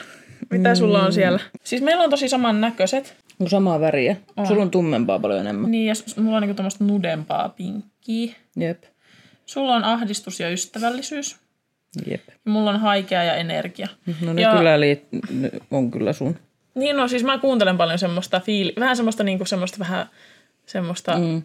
Mitä sulla on siellä? Siis meillä on tosi saman näköiset. No samaa väriä. Sulla on tummempaa paljon enemmän. Niin, ja mulla on niinku tämmöistä nudempaa pinkkiä. Jep. Sulla on ahdistus ja ystävällisyys. Jep. Mulla on haikea ja energia. No ne Ja- kyllä liit, ne on kyllä sun. Niin no siis mä kuuntelen paljon semmoista fiili, vähän semmoista niinku semmoista vähän semmoista, mm.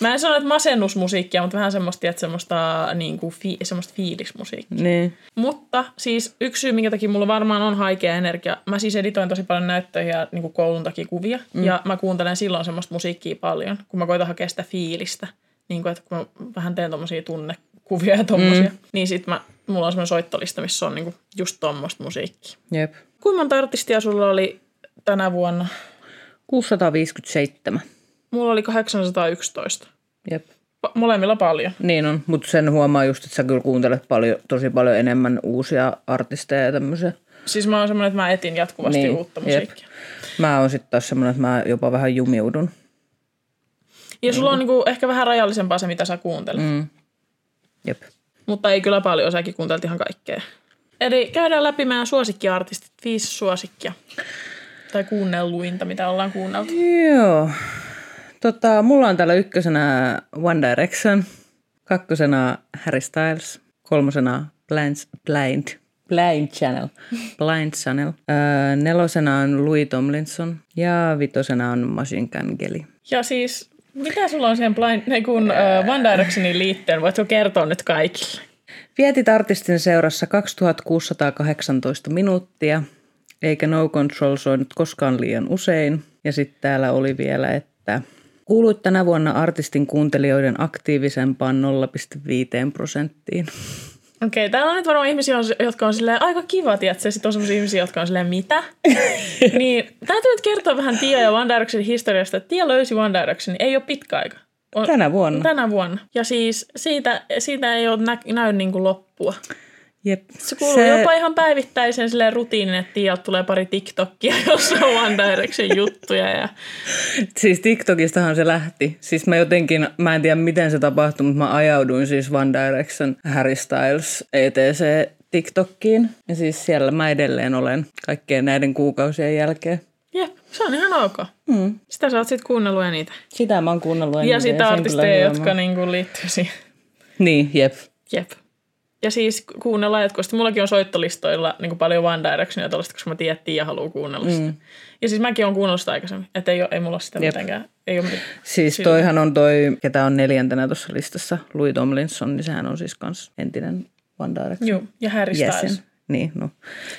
mä en sano, että masennusmusiikkia, mutta vähän semmoista, että semmoista, niinku, fi, semmoista fiilismusiikkia. Niin. Mutta siis yksi syy, minkä takia mulla varmaan on haikea energia, mä siis editoin tosi paljon näyttöjä ja niinku koulun takia kuvia, mm. ja mä kuuntelen silloin semmoista musiikkia paljon, kun mä koitan hakea sitä fiilistä, niin kuin, että kun mä vähän teen tommosia tunnekuvia ja tommosia, mm. niin sit mä, mulla on semmoinen soittolista, missä on niinku just tommoista musiikkia. Jep. Kuinka monta artistia sulla oli tänä vuonna? 657. Mulla oli 811. Jep. Pa- Molemmilla paljon. Niin on, mutta sen huomaa just, että sä kyllä kuuntelet paljon, tosi paljon enemmän uusia artisteja ja tämmöisiä. Siis mä oon semmoinen, että mä etin jatkuvasti Niin, uutta jep. musiikkia. Mä oon sitten taas semmoinen, että mä jopa vähän jumiudun. Ja sulla on niinku ehkä vähän rajallisempaa se, mitä sä kuuntelet. Mm. Jep. Mutta ei kyllä paljon, säkin kuuntelit ihan kaikkea. Eli käydään läpi meidän suosikkiartistit, viisi suosikkia. Tai kuunnelluinta, mitä ollaan kuunneltu. Joo. Tota, mulla on täällä ykkösenä One Direction, kakkosena Harry Styles, kolmosena Blind, Blind, Blind Channel, Blind Channel. Öö, nelosena on Louis Tomlinson ja vitosena on Machine Gun Kelly. Ja siis, mitä sulla on siihen blind, ne kun uh, One Directionin liitteen? Voitko kertoa nyt kaikille? Vietit artistin seurassa 2618 minuuttia, eikä No Control soinut koskaan liian usein. Ja sitten täällä oli vielä, että kuuluit tänä vuonna artistin kuuntelijoiden aktiivisempaan 0,5 prosenttiin. Okei, täällä on nyt varmaan ihmisiä, jotka on silleen aika kiva, tiedätkö? Sitten on sellaisia ihmisiä, jotka on silleen, mitä? niin täytyy nyt kertoa vähän Tia ja One Directionin historiasta. että Tia löysi One Directionin, ei ole pitkä aika. On, Tänä vuonna. Tänä vuonna. Ja siis siitä, siitä ei ole nä, näy niin kuin loppua. Jep. Se kuuluu se... jopa ihan päivittäisen silleen rutiinin, että Tialta tulee pari TikTokia, jossa on One Direction juttuja. Ja... Siis TikTokistahan se lähti. Siis mä jotenkin, mä en tiedä miten se tapahtui, mutta mä ajauduin siis One Direction, Harry Styles, ETC TikTokkiin. Ja siis siellä mä edelleen olen kaikkien näiden kuukausien jälkeen. Jep, se on ihan ok. Mm. Sitä sä oot sitten kuunnellut eniten. Sitä mä oon kuunnellut Ja eniten sitten se on artisteja, jotka niinku liittyy siihen. Niin, jep. Jep. Ja siis kuunnellaan jatkuvasti. Mullakin on soittolistoilla niin paljon One Directionia tuollaista, koska mä tiedän, että Tiia haluaa kuunnella sitä. Mm. Ja siis mäkin olen kuunnellut sitä aikaisemmin. Että ei, ole, ei mulla sitä Jep. mitenkään. Ei ole, mit- Siis Sillä. toihan on toi, ketä on neljäntenä tuossa listassa, Louis Tomlinson, niin sehän on siis kans entinen One Direction Juu, ja Harry jäsen. Styles. Niin, no.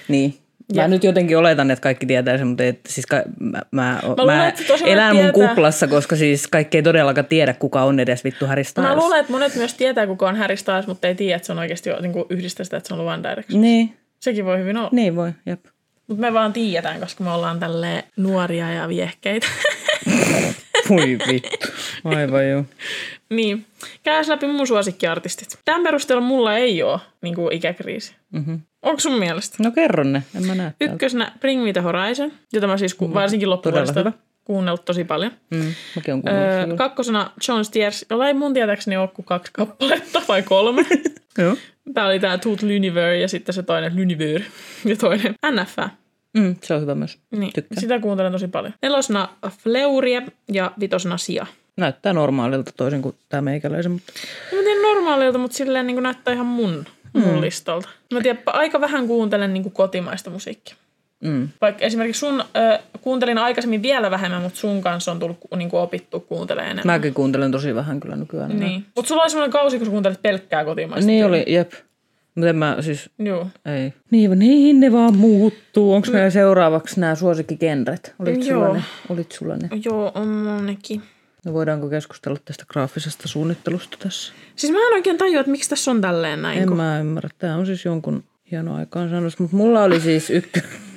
Niin. Mä Jep. nyt jotenkin oletan, että kaikki tietää sen, mutta et, siis ka, mä, mä, luulen, mä, monet elän mun tietää. kuplassa, koska siis kaikki ei todellakaan tiedä, kuka on edes vittu Harry Styles. Mä luulen, että monet myös tietää, kuka on Harry Styles, mutta ei tiedä, että se on oikeasti jo, niin yhdistä sitä, että se on ollut One Direction. Niin, Sekin voi hyvin olla. niin voi, jep. Mutta me vaan tiedetään, koska me ollaan tälleen nuoria ja viehkeitä. Voi vittu. Aivan joo. niin. Käydään läpi mun suosikkiartistit. Tämän perusteella mulla ei ole niin kuin ikäkriisi. Mm-hmm. Onko sun mielestä? No kerro ne, en mä näe. Ykkösenä Bring Me The Horizon, jota mä siis ku- varsinkin loppuvuodesta kuunnellut tosi paljon. Mm, mäkin on Öö, kakkosena John Stiers, jolla ei mun tietääkseni ole kuin kaksi kappaletta vai kolme. Joo. Tää oli tää Tooth Luniver ja sitten se toinen Luniver ja toinen NF. Mm, se on hyvä myös. Niin, Tykkään. sitä kuuntelen tosi paljon. Nelosena Fleurie ja vitosena Sia. Näyttää normaalilta toisin kuin tämä meikäläisen, mutta Mä tiedän normaalilta, mutta silleen niin näyttää ihan mun, mun mm. listalta. Mä tiedän, aika vähän kuuntelen niin kuin kotimaista musiikkia. mm. Vaikka esimerkiksi sun, äh, kuuntelin aikaisemmin vielä vähemmän, mutta sun kanssa on tullut niin kuin opittu kuuntelemaan enemmän. mäkin kuuntelen tosi vähän kyllä nykyään. Niin. Mutta sulla oli semmoinen kausi, kun sä kuuntelit pelkkää kotimaista. Niin oli, jep. Mutta en mä siis, Joo. ei. Niin, niin ne vaan muuttuu. Onko meillä seuraavaksi nämä suosikkigenret? Olit sulla Joo. ne? Olit sulla ne? Joo, on monnekin. No voidaanko keskustella tästä graafisesta suunnittelusta tässä? Siis mä en oikein tajua, että miksi tässä on tälleen näin. En kun... mä ymmärrä. Tämä on siis jonkun hieno aikaansaannos, mutta mulla oli siis ykkö...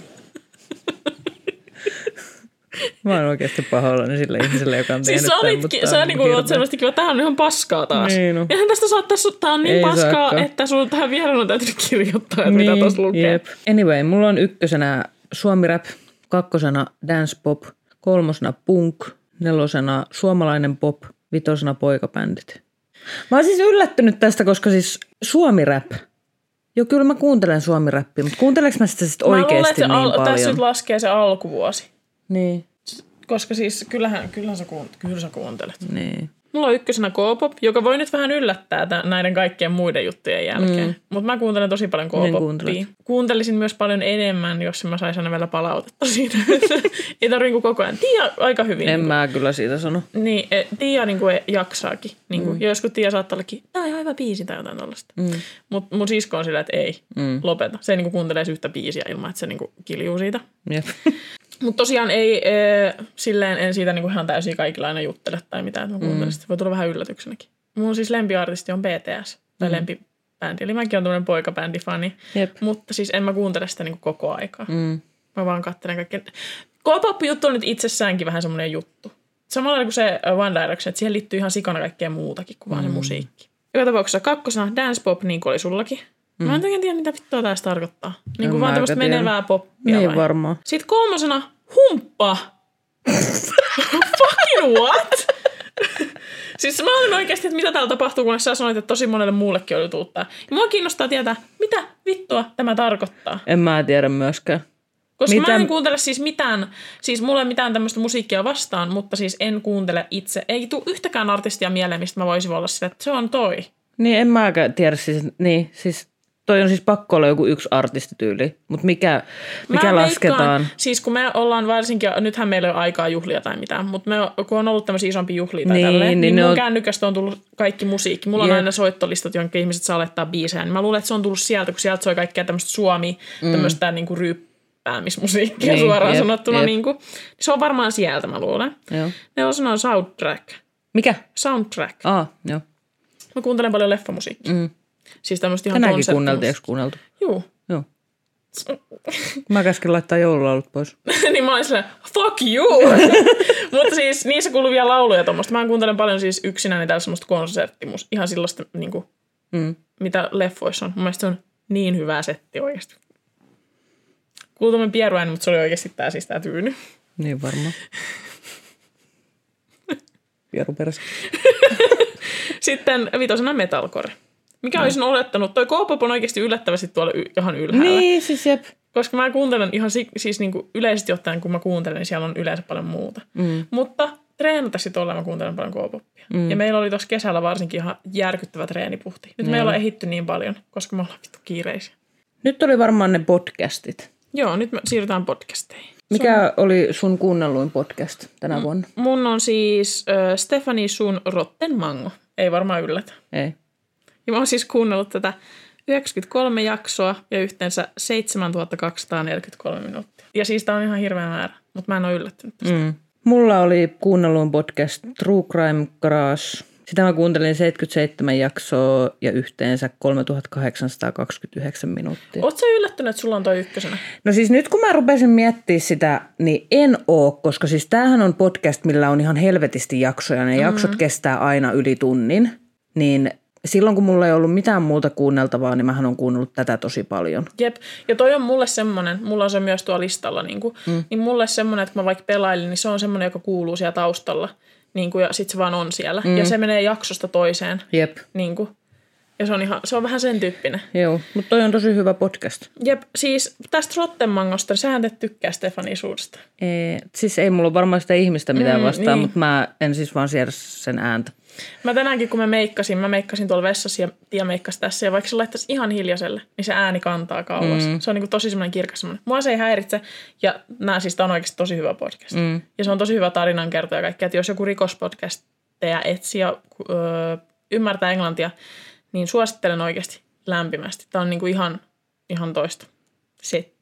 Mä oon oikeasti pahoillani sille ihmiselle, joka on Siis tehnyt sä, tämän, olit, mutta sä niinku oot selvästi kiva, tää on ihan paskaa taas. Niin no. Eihän tästä saa, tässä, tää on niin Ei paskaa, saakaan. että sun tähän viereen on täytynyt kirjoittaa, että mitä tuossa lukee. Niin, Jep. Anyway, mulla on ykkösenä Suomi Rap, kakkosena Dance Pop, kolmosena Punk, nelosena Suomalainen Pop, vitosena Poikabändit. Mä oon siis yllättynyt tästä, koska siis Suomi Rap, Joo, kyllä mä kuuntelen suomi-räppiä, mutta kuunteleks mä sitä sitten Mä luulen, oikeasti että se niin al- paljon? tässä nyt laskee se alkuvuosi. Niin. Koska siis kyllähän, kyllähän, sä, kuunt- kyllä sä kuuntelet. Niin. Mulla on ykkösenä K-pop, joka voi nyt vähän yllättää tämän, näiden kaikkien muiden juttujen jälkeen. Mm. Mutta mä kuuntelen tosi paljon Niin K-popia. kuuntelet. Kuuntelisin myös paljon enemmän, jos mä saisin aina vielä palautetta siitä. Ei tarvitse niinku koko ajan. Tiia aika hyvin. En niinku. mä kyllä siitä sano. Niin, e, Tiia niinku e- jaksaakin. Niinku. Mm. Ja joskus Tiia saattaa ollakin, tää on ihan hyvä biisi tai jotain tollaista. Mm. Mutta mun sisko on sillä, että ei, mm. lopeta. Se ei niinku kuuntele edes yhtä biisiä ilman, että se niinku kiljuu siitä. Jep. Mutta tosiaan ei, e, silleen en siitä niinku ihan täysin kaikilla aina juttele tai mitään, että mä kuuntelen sitä. Voi tulla vähän yllätyksenäkin. Mun siis lempiartisti on BTS, tai mm. lempibändi. Eli mäkin on tämmöinen poikabändifani. Jep. Mutta siis en mä kuuntele sitä niinku koko aikaa. Mm. Mä vaan katselen kaikkea. K-pop-juttu on nyt itsessäänkin vähän semmoinen juttu. Samalla kuin se One Direction, että siihen liittyy ihan sikana kaikkea muutakin kuin vaan se musiikki. Joka tapauksessa kakkosena dance pop, niin kuin oli sullakin. Mm. Mä en oikein tiedä, mitä vittua tästä tarkoittaa. Niin kuin vaan tämmöistä menevää poppia Niin vai? varmaan. Sitten kolmosena humppa. Fucking what? siis mä olin oikeasti, että mitä täällä tapahtuu, kun sä sanoit, että tosi monelle muullekin oli tullut tää. Ja mua kiinnostaa tietää, mitä vittua tämä tarkoittaa. En mä tiedä myöskään. Koska Mitä- mä en kuuntele siis mitään, siis mulla ei mitään tämmöistä musiikkia vastaan, mutta siis en kuuntele itse. Ei tule yhtäkään artistia mieleen, mistä mä voisin olla sitä, että se on toi. Niin en mäkään tiedä siis, niin siis toi on siis pakko olla joku yksi artistityyli, mutta mikä, mikä Mä lasketaan? veikkaan, siis kun me ollaan varsinkin, nythän meillä ei ole aikaa juhlia tai mitään, mutta me, kun on ollut tämmöisiä isompia juhlia tai Niin, tälleen, niin niin, ne mun on- kännykästä on tullut kaikki musiikki. Mulla on Jep. aina soittolistat, jonka ihmiset saa laittaa biisejä. Niin mä luulen, että se on tullut sieltä, kun sieltä soi kaikkea tämmöistä suomi, mm. tämmöistä niinku ryyppäämismusiikkia Niin, suoraan jep, sanottuna. jep. Niinku. Se on varmaan sieltä, mä luulen. Joo. Nelosena on soundtrack. Mikä? Soundtrack. Aa, joo. Mä kuuntelen paljon leffamusiikkia. Mm. Siis tämmöistä ihan Tänäänkin kuunneltiin, eikö kuunneltu? Juu. Joo. Mä käsken laittaa joululaulut pois. niin mä olin silleen, fuck you! Mutta siis niissä kuuluu vielä lauluja tuommoista. Mä kuuntelen paljon siis yksinäni täällä semmoista konserttimus. Ihan sellaista, niin kuin, Mm. mitä leffoissa on. Mun mielestä se on niin hyvä setti oikeasti. Kuuluu tämmöinen pieruääni, mutta se oli oikeasti tää siis tää tyyny. Niin varmaan. Pieru perässä. Sitten vitosena metalcore. Mikä olisin olettanut? Toi K-pop on oikeasti yllättävästi tuolla y- ihan ylhäällä. Niin, siis jep. Koska mä kuuntelen ihan si- siis niin kuin yleisesti ottaen, kun mä kuuntelen, niin siellä on yleensä paljon muuta. Mm. Mutta treenata tuolla mä kuuntelen paljon K-popia. Mm. Ja meillä oli tuossa kesällä varsinkin ihan järkyttävä treenipuhti. Nyt me ei olla ehitty niin paljon, koska me ollaan vittu kiireisiä. Nyt oli varmaan ne podcastit. Joo, nyt me siirrytään podcasteihin. Mikä oli sun kuunnelluin podcast tänä vuonna? Mun on siis äh, Stefani Sun Rotten Mango. Ei varmaan yllätä. Ei. Ja mä oon siis kuunnellut tätä 93 jaksoa ja yhteensä 7243 minuuttia. Ja siis tää on ihan hirveä määrä, mutta mä en ole yllättynyt tästä. Mm. Mulla oli kuunnelluin podcast True Crime Garage. Sitä mä kuuntelin 77 jaksoa ja yhteensä 3829 minuuttia. Oot sä yllättynyt, että sulla on toi ykkösenä? No siis nyt kun mä rupesin miettimään sitä, niin en oo, koska siis tämähän on podcast, millä on ihan helvetisti jaksoja. Ne mm-hmm. jaksot kestää aina yli tunnin. Niin silloin kun mulla ei ollut mitään muuta kuunneltavaa, niin mähän on kuunnellut tätä tosi paljon. Jep. Ja toi on mulle semmonen, mulla on se myös tuolla listalla, niin, kuin, mm. niin mulle semmonen, että kun mä vaikka pelailin, niin se on semmonen, joka kuuluu siellä taustalla. Niin kuin, ja sit se vaan on siellä. Mm. Ja se menee jaksosta toiseen. Jep. Niin kuin. Ja se on, ihan, se on vähän sen tyyppinen. Joo, mutta toi on tosi hyvä podcast. Jep, siis tästä Rottenmangosta, sähän te tykkää Stefani Suusta. Ee, siis ei mulla varmaan sitä ihmistä mitään Mm, vastaan, niin. mutta mä en siis vaan siedä sen ääntä. Mä tänäänkin, kun mä meikkasin, mä meikkasin tuolla vessassa ja Tia meikkasi tässä. Ja vaikka se laittaisi ihan hiljaiselle, niin se ääni kantaa kauas. Mm. Se on niin tosi semmoinen kirkas semmoinen. Mua se ei häiritse. Ja nää siis tää on oikeasti tosi hyvä podcast. Mm. Ja se on tosi hyvä tarinankertoja ja kaikkea. Että jos joku rikospodcasteja etsii ja öö, ymmärtää englantia, niin suosittelen oikeasti lämpimästi. Tää on niin ihan, ihan toista setti.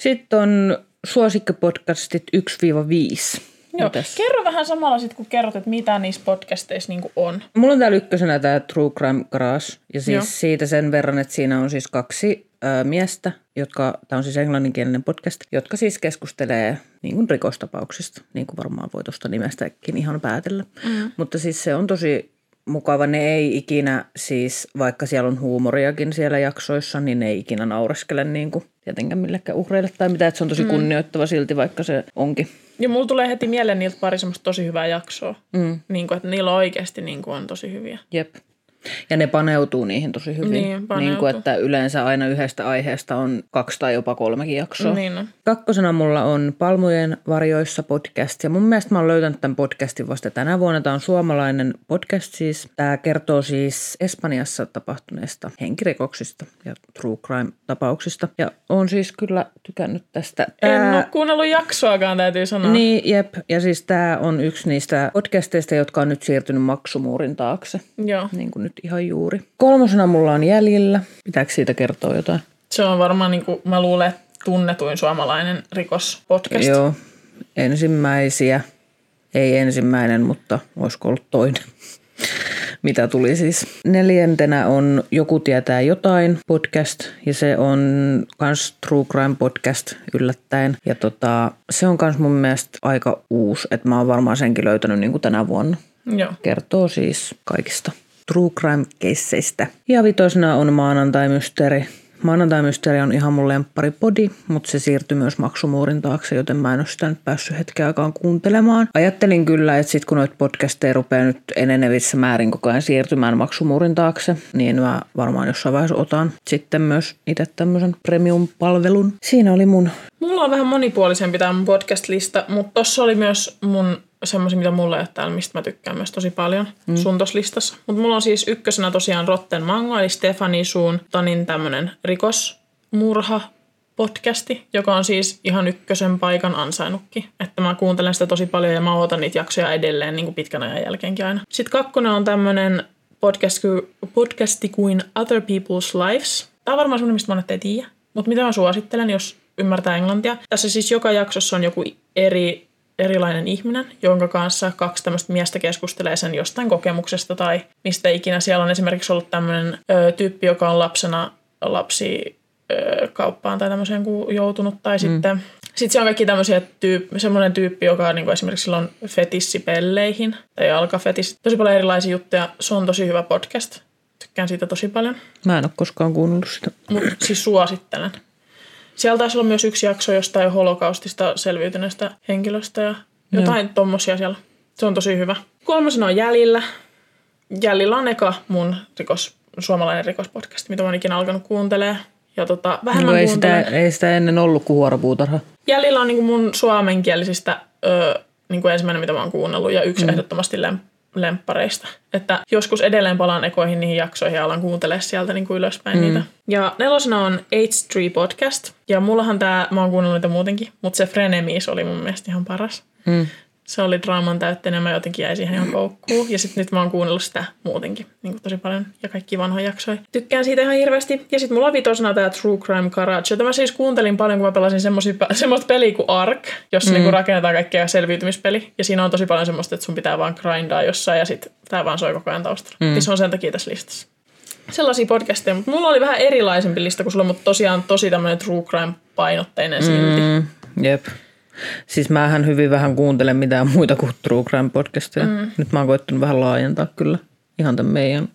Sitten on suosikkipodcastit 1-5. Joo. Mitäs? Kerro vähän samalla sitten, kun kerrot, että mitä niissä podcasteissa niin on. Mulla on täällä ykkösenä tämä True Crime Garage. Ja siis Joo. siitä sen verran, että siinä on siis kaksi ö, miestä, jotka, tämä on siis englanninkielinen podcast, jotka siis keskustelee niin kuin rikostapauksista, niin kuin varmaan voi tuosta nimestäkin ihan päätellä. Mm. Mutta siis se on tosi mukava. Ne ei ikinä siis, vaikka siellä on huumoriakin siellä jaksoissa, niin ne ei ikinä naureskele niin kuin tietenkään millekään uhreille tai mitä. Että se on tosi kunnioittava silti, vaikka se onkin. Ja mulla tulee heti mieleen niiltä pari semmoista tosi hyvää jaksoa. Mm. Niin kuin, että niillä oikeasti niin kuin on tosi hyviä. Jep. Ja ne paneutuu niihin tosi hyvin. Niin, niin paneutuu. kuin, että yleensä aina yhdestä aiheesta on kaksi tai jopa kolmekin jaksoa. Niin. Kakkosena mulla on Palmujen varjoissa podcast ja mun mielestä mä oon löytänyt tämän podcastin vasta tänä vuonna. Tämä on suomalainen podcast siis. Tämä kertoo siis Espanjassa tapahtuneista henkirikoksista ja true crime tapauksista. Ja on siis kyllä tykännyt tästä. En Tää- ole kuunnellut jaksoakaan, täytyy sanoa. Niin, jep. Ja siis tämä on yksi niistä podcasteista, jotka on nyt siirtynyt maksumuurin taakse. Joo. Niin kuin nyt ihan juuri. Kolmosena mulla on jäljellä. Pitääkö siitä kertoa jotain? Se on varmaan, niin kuin, mä luulen, tunnetuin suomalainen rikospodcast. Joo. Ensimmäisiä. Ei ensimmäinen, mutta olisiko ollut toinen. Mitä tuli siis. Neljäntenä on Joku tietää jotain podcast ja se on kans True Crime podcast yllättäen. Ja tota, se on kans mun mielestä aika uusi, että mä oon varmaan senkin löytänyt niin kuin tänä vuonna. Joo. Kertoo siis kaikista true crime-keisseistä. Ja vitosena on maanantai-mysteeri. Maanantai-mysteeri on ihan mun lemppari podi, mutta se siirtyi myös maksumuurin taakse, joten mä en ole sitä nyt päässyt hetken aikaan kuuntelemaan. Ajattelin kyllä, että sit kun noita podcasteja rupeaa nyt enenevissä määrin koko ajan siirtymään maksumuurin taakse, niin mä varmaan jossain vaiheessa otan sitten myös itse tämmöisen premium-palvelun. Siinä oli mun Mulla on vähän monipuolisempi tämä mun podcast-lista, mutta tossa oli myös mun semmoisia, mitä mulla ei ole täällä, mistä mä tykkään myös tosi paljon mm. sun listassa. Mutta mulla on siis ykkösenä tosiaan Rotten Mango, eli Stefani Suun Tanin tämmönen rikosmurha podcasti, joka on siis ihan ykkösen paikan ansainnutkin. Että mä kuuntelen sitä tosi paljon ja mä ootan niitä jaksoja edelleen niin kuin pitkän ajan jälkeenkin aina. Sitten kakkonen on tämmönen podcast, podcasti kuin Other People's Lives. Tämä on varmaan semmoinen, mistä monet ei tiedä. Mutta mitä mä suosittelen, jos ymmärtää englantia. Tässä siis joka jaksossa on joku eri, erilainen ihminen, jonka kanssa kaksi tämmöistä miestä keskustelee sen jostain kokemuksesta tai mistä ikinä. Siellä on esimerkiksi ollut tämmöinen ö, tyyppi, joka on lapsena lapsi ö, kauppaan tai tämmöiseen ku- joutunut. Tai mm. sitten sitten se on kaikki tämmöisiä tyyp, semmoinen tyyppi, joka on, niin kuin esimerkiksi sillä on fetissipelleihin tai alkafetis. Tosi paljon erilaisia juttuja. Se on tosi hyvä podcast. Tykkään siitä tosi paljon. Mä en ole koskaan kuunnellut sitä. Mutta siis suosittelen. Siellä taisi olla myös yksi jakso jostain holokaustista selviytyneestä henkilöstä ja jotain tommosia siellä. Se on tosi hyvä. Kolmosena on Jäljillä. Jäljillä on eka mun rikos, suomalainen rikospodcast, mitä mä oon ikinä alkanut kuuntelemaan. Ja tota, vähemmän No ei, sitä, ei sitä ennen ollut kuin huoropuutarha. Jäljillä on niinku mun suomenkielisistä ö, niinku ensimmäinen, mitä mä oon kuunnellut, ja yksi mm. ehdottomasti lem, lemppareista. Että joskus edelleen palaan ekoihin niihin jaksoihin ja alan kuuntelemaan sieltä niinku ylöspäin mm. niitä. Ja nelosena on H3 Podcast. Ja mullahan tää, mä oon kuunnellut niitä muutenkin, mutta se Frenemies oli mun mielestä ihan paras. Mm. Se oli draaman täytteinen, mä jotenkin jäin siihen ihan koukkuun. Ja sitten nyt mä oon kuunnellut sitä muutenkin niin kuin tosi paljon ja kaikki vanhoja jaksoja. Tykkään siitä ihan hirveästi. Ja sitten mulla on vitosena tää True Crime Garage, jota mä siis kuuntelin paljon, kun mä pelasin semmoista peliä kuin Ark, jossa mm. niinku rakennetaan kaikkea selviytymispeli. Ja siinä on tosi paljon semmoista, että sun pitää vaan grindaa jossain ja sitten tää vaan soi koko ajan taustalla. Mm. Ja se on sen takia tässä listassa. Sellaisia podcasteja, mutta mulla oli vähän erilaisempi lista kuin sulla, mutta tosiaan tosi tämmöinen True Crime-painotteinen silti. Mm, jep. Siis mähän hyvin vähän kuuntelen mitään muita kuin True Crime podcasteja. Mm. Nyt mä oon koittanut vähän laajentaa kyllä ihan tämän meidän,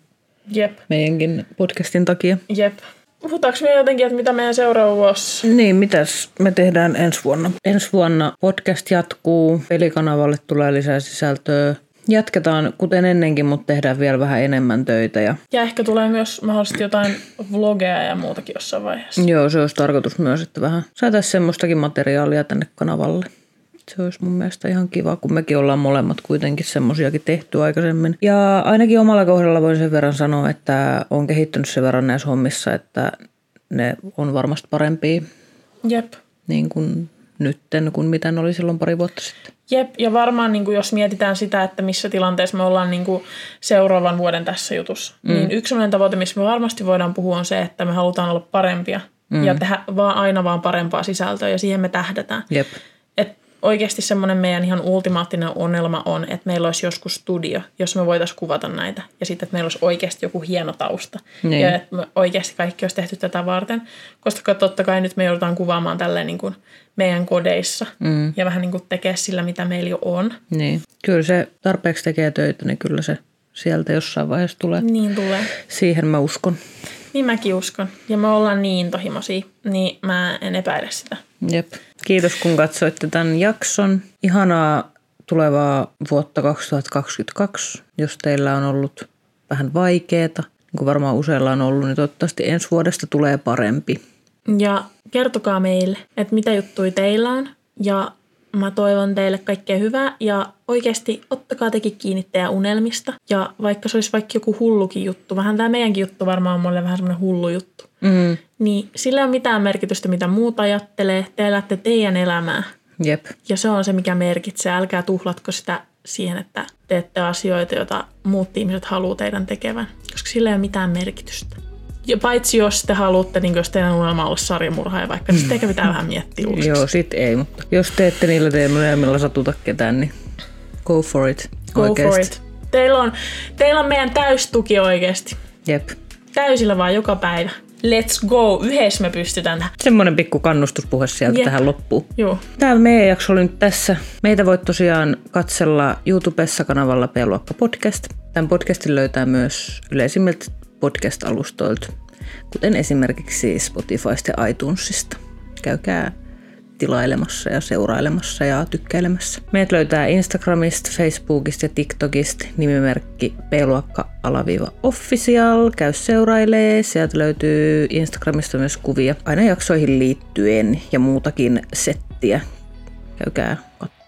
Jep. meidänkin podcastin takia. Jep. Puhutaanko me jotenkin, että mitä meidän seuraava vuosi? Niin, mitäs me tehdään ensi vuonna? Ensi vuonna podcast jatkuu, pelikanavalle tulee lisää sisältöä. Jatketaan kuten ennenkin, mutta tehdään vielä vähän enemmän töitä. Ja Ja ehkä tulee myös mahdollisesti jotain vlogeja ja muutakin jossain vaiheessa. joo, se olisi tarkoitus myös, että vähän saataisiin semmoistakin materiaalia tänne kanavalle. Se olisi mun mielestä ihan kiva, kun mekin ollaan molemmat kuitenkin semmoisiakin tehty aikaisemmin. Ja ainakin omalla kohdalla voin sen verran sanoa, että on kehittynyt sen verran näissä hommissa, että ne on varmasti parempia Jep. niin kuin nytten kuin mitä ne oli silloin pari vuotta sitten. Jep, ja varmaan niin kuin jos mietitään sitä, että missä tilanteessa me ollaan niin kuin seuraavan vuoden tässä jutussa, mm. niin yksi sellainen tavoite, missä me varmasti voidaan puhua, on se, että me halutaan olla parempia mm. ja tehdä vaan aina vaan parempaa sisältöä, ja siihen me tähdätään. Jep. Et oikeasti semmoinen meidän ihan ultimaattinen unelma on, että meillä olisi joskus studio, jos me voitaisiin kuvata näitä. Ja sitten, että meillä olisi oikeasti joku hieno tausta. Niin. Ja että me oikeasti kaikki olisi tehty tätä varten. Koska totta kai nyt me joudutaan kuvaamaan tälleen niin kuin meidän kodeissa. Mm. Ja vähän niin kuin tekee sillä, mitä meillä jo on. Niin. Kyllä se tarpeeksi tekee töitä, niin kyllä se sieltä jossain vaiheessa tulee. Niin tulee. Siihen mä uskon. Niin mäkin uskon. Ja me ollaan niin tohimoisia, niin mä en epäile sitä. Jep. Kiitos kun katsoitte tämän jakson. Ihanaa tulevaa vuotta 2022, jos teillä on ollut vähän vaikeeta, niin kuin varmaan useilla on ollut, niin toivottavasti ensi vuodesta tulee parempi. Ja kertokaa meille, että mitä juttuja teillä on. Ja mä toivon teille kaikkea hyvää. Ja oikeasti ottakaa tekin kiinni teidän unelmista. Ja vaikka se olisi vaikka joku hullukin juttu, vähän tämä meidänkin juttu varmaan on mulle vähän semmoinen hullu juttu. Mm. Niin sillä ei ole mitään merkitystä, mitä muut ajattelee. Te elätte teidän elämää. Jep. Ja se on se, mikä merkitsee. Älkää tuhlatko sitä siihen, että teette asioita, joita muut ihmiset haluaa teidän tekevän. Koska sillä ei ole mitään merkitystä. Ja paitsi jos te haluatte, niin jos teidän unelma on olla sarjamurhaaja vaikka, niin sitten ehkä pitää vähän miettiä uusiksi. Joo, sit ei, mutta jos teette niillä teemoilla, millä satuta ketään, niin go for it. Go oikeesti. for it. Teillä on, teillä on meidän täystuki oikeasti. Jep. Täysillä vaan joka päivä. Let's go. Yhdessä me pystytään. Semmoinen pikku kannustuspuhe sieltä Jep. tähän loppuun. Joo. Tämä meidän jakso oli nyt tässä. Meitä voit tosiaan katsella YouTubessa kanavalla P-luokka podcast. Tämän podcastin löytää myös yleisimmiltä podcast-alustoilta, kuten esimerkiksi Spotifysta ja iTunesista. Käykää tilailemassa ja seurailemassa ja tykkäilemässä. Meidät löytää Instagramista, Facebookista ja TikTokista nimimerkki p-luokka-official. Käy seurailee. Sieltä löytyy Instagramista myös kuvia aina jaksoihin liittyen ja muutakin settiä. Käykää kattoo.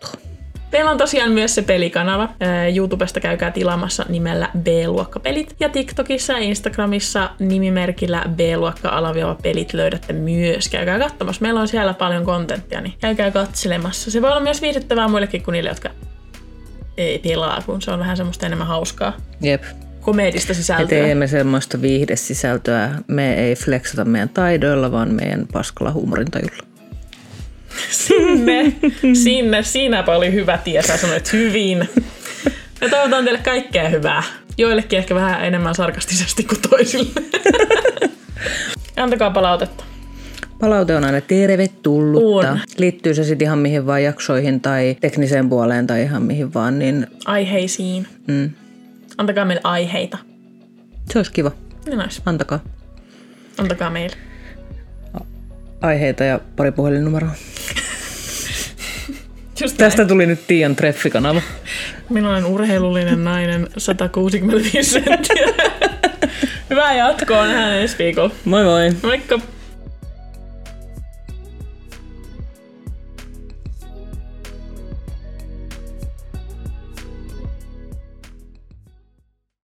Meillä on tosiaan myös se pelikanava. YouTubesta käykää tilaamassa nimellä B-luokkapelit. Ja TikTokissa ja Instagramissa nimimerkillä B-luokka-pelit löydätte myös. Käykää katsomassa. Meillä on siellä paljon kontenttia, niin käykää katselemassa. Se voi olla myös viihdyttävää muillekin kuin niille, jotka ei pelaa, kun se on vähän semmoista enemmän hauskaa Jep. komedista Me sisältöä. teemme semmoista viihdesisältöä. Me ei flexata meidän taidoilla, vaan meidän paskalla huumorintajulla. Sinne, sinne, siinäpä oli hyvä tie, sä sanoit hyvin. Ja toivotan teille kaikkea hyvää. Joillekin ehkä vähän enemmän sarkastisesti kuin toisille. Antakaa palautetta. Palaute on aina tervetullutta. On. Liittyy se sitten ihan mihin vaan jaksoihin tai tekniseen puoleen tai ihan mihin vaan, niin Aiheisiin. mm, Antakaa meille aiheita. se olisi kiva. Niin olisi. Antakaa Antakaa meille. Aiheita ja pari puhelinnumeroa. Just Tästä. Tästä tuli nyt Tiian treffikanava. Minä olen urheilullinen nainen, 165 senttiä. Hyvää jatkoa, nähdään ensi viikolla. Moi moi! Moikka!